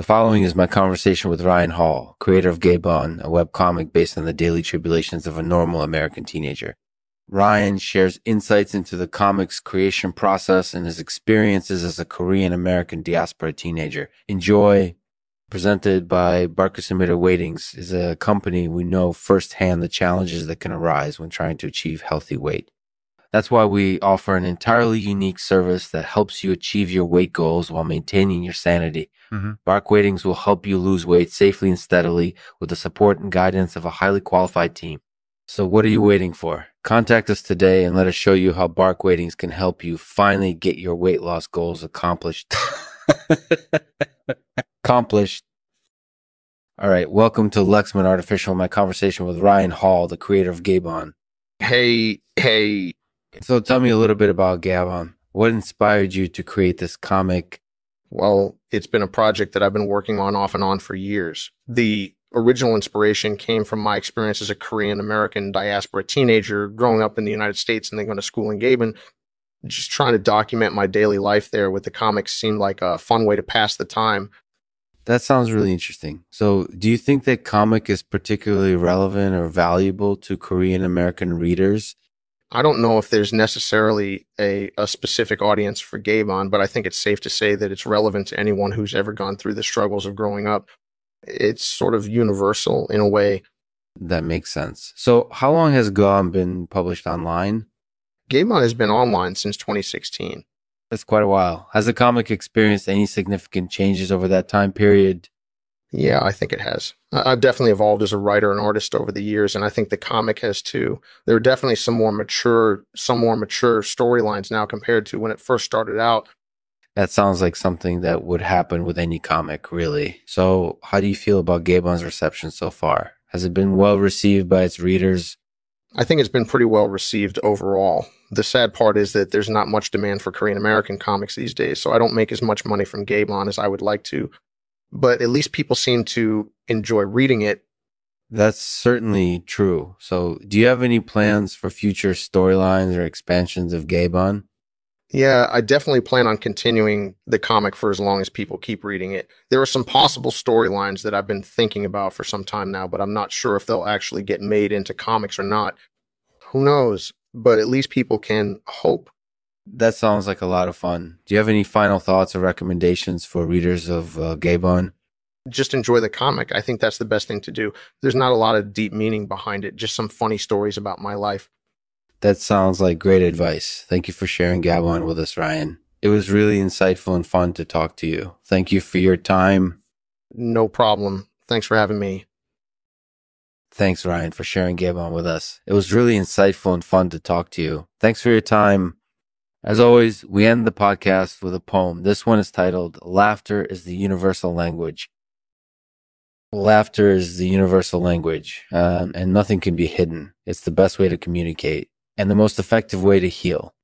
The following is my conversation with Ryan Hall, creator of Gabon, a webcomic based on the daily tribulations of a normal American teenager. Ryan shares insights into the comic's creation process and his experiences as a Korean American diaspora teenager. Enjoy. Presented by Barkus Emitter Weightings is a company we know firsthand the challenges that can arise when trying to achieve healthy weight. That's why we offer an entirely unique service that helps you achieve your weight goals while maintaining your sanity. Mm-hmm. Bark Weightings will help you lose weight safely and steadily with the support and guidance of a highly qualified team. So what are you waiting for? Contact us today and let us show you how Bark Weightings can help you finally get your weight loss goals accomplished. accomplished. All right, welcome to Lexman Artificial, my conversation with Ryan Hall, the creator of Gabon. Hey, hey. So tell me a little bit about Gabon. What inspired you to create this comic well, it's been a project that I've been working on off and on for years. The original inspiration came from my experience as a Korean American diaspora teenager growing up in the United States and then going to school in Gabon. Just trying to document my daily life there with the comics seemed like a fun way to pass the time. That sounds really interesting. So, do you think that comic is particularly relevant or valuable to Korean American readers I don't know if there's necessarily a, a specific audience for Gabon, but I think it's safe to say that it's relevant to anyone who's ever gone through the struggles of growing up. It's sort of universal in a way. That makes sense. So, how long has Gabon been published online? Gabon has been online since 2016. That's quite a while. Has the comic experienced any significant changes over that time period? Yeah, I think it has. I've definitely evolved as a writer and artist over the years, and I think the comic has too. There are definitely some more mature, some more mature storylines now compared to when it first started out. That sounds like something that would happen with any comic, really. So, how do you feel about Gabon's reception so far? Has it been well received by its readers? I think it's been pretty well received overall. The sad part is that there's not much demand for Korean American comics these days, so I don't make as much money from Gabon as I would like to but at least people seem to enjoy reading it. That's certainly true. So, do you have any plans for future storylines or expansions of Gabon? Yeah, I definitely plan on continuing the comic for as long as people keep reading it. There are some possible storylines that I've been thinking about for some time now, but I'm not sure if they'll actually get made into comics or not. Who knows? But at least people can hope. That sounds like a lot of fun. Do you have any final thoughts or recommendations for readers of uh, Gabon? Just enjoy the comic. I think that's the best thing to do. There's not a lot of deep meaning behind it, just some funny stories about my life. That sounds like great advice. Thank you for sharing Gabon with us, Ryan. It was really insightful and fun to talk to you. Thank you for your time. No problem. Thanks for having me. Thanks, Ryan, for sharing Gabon with us. It was really insightful and fun to talk to you. Thanks for your time. As always, we end the podcast with a poem. This one is titled Laughter is the Universal Language. Laughter is the universal language, um, and nothing can be hidden. It's the best way to communicate and the most effective way to heal.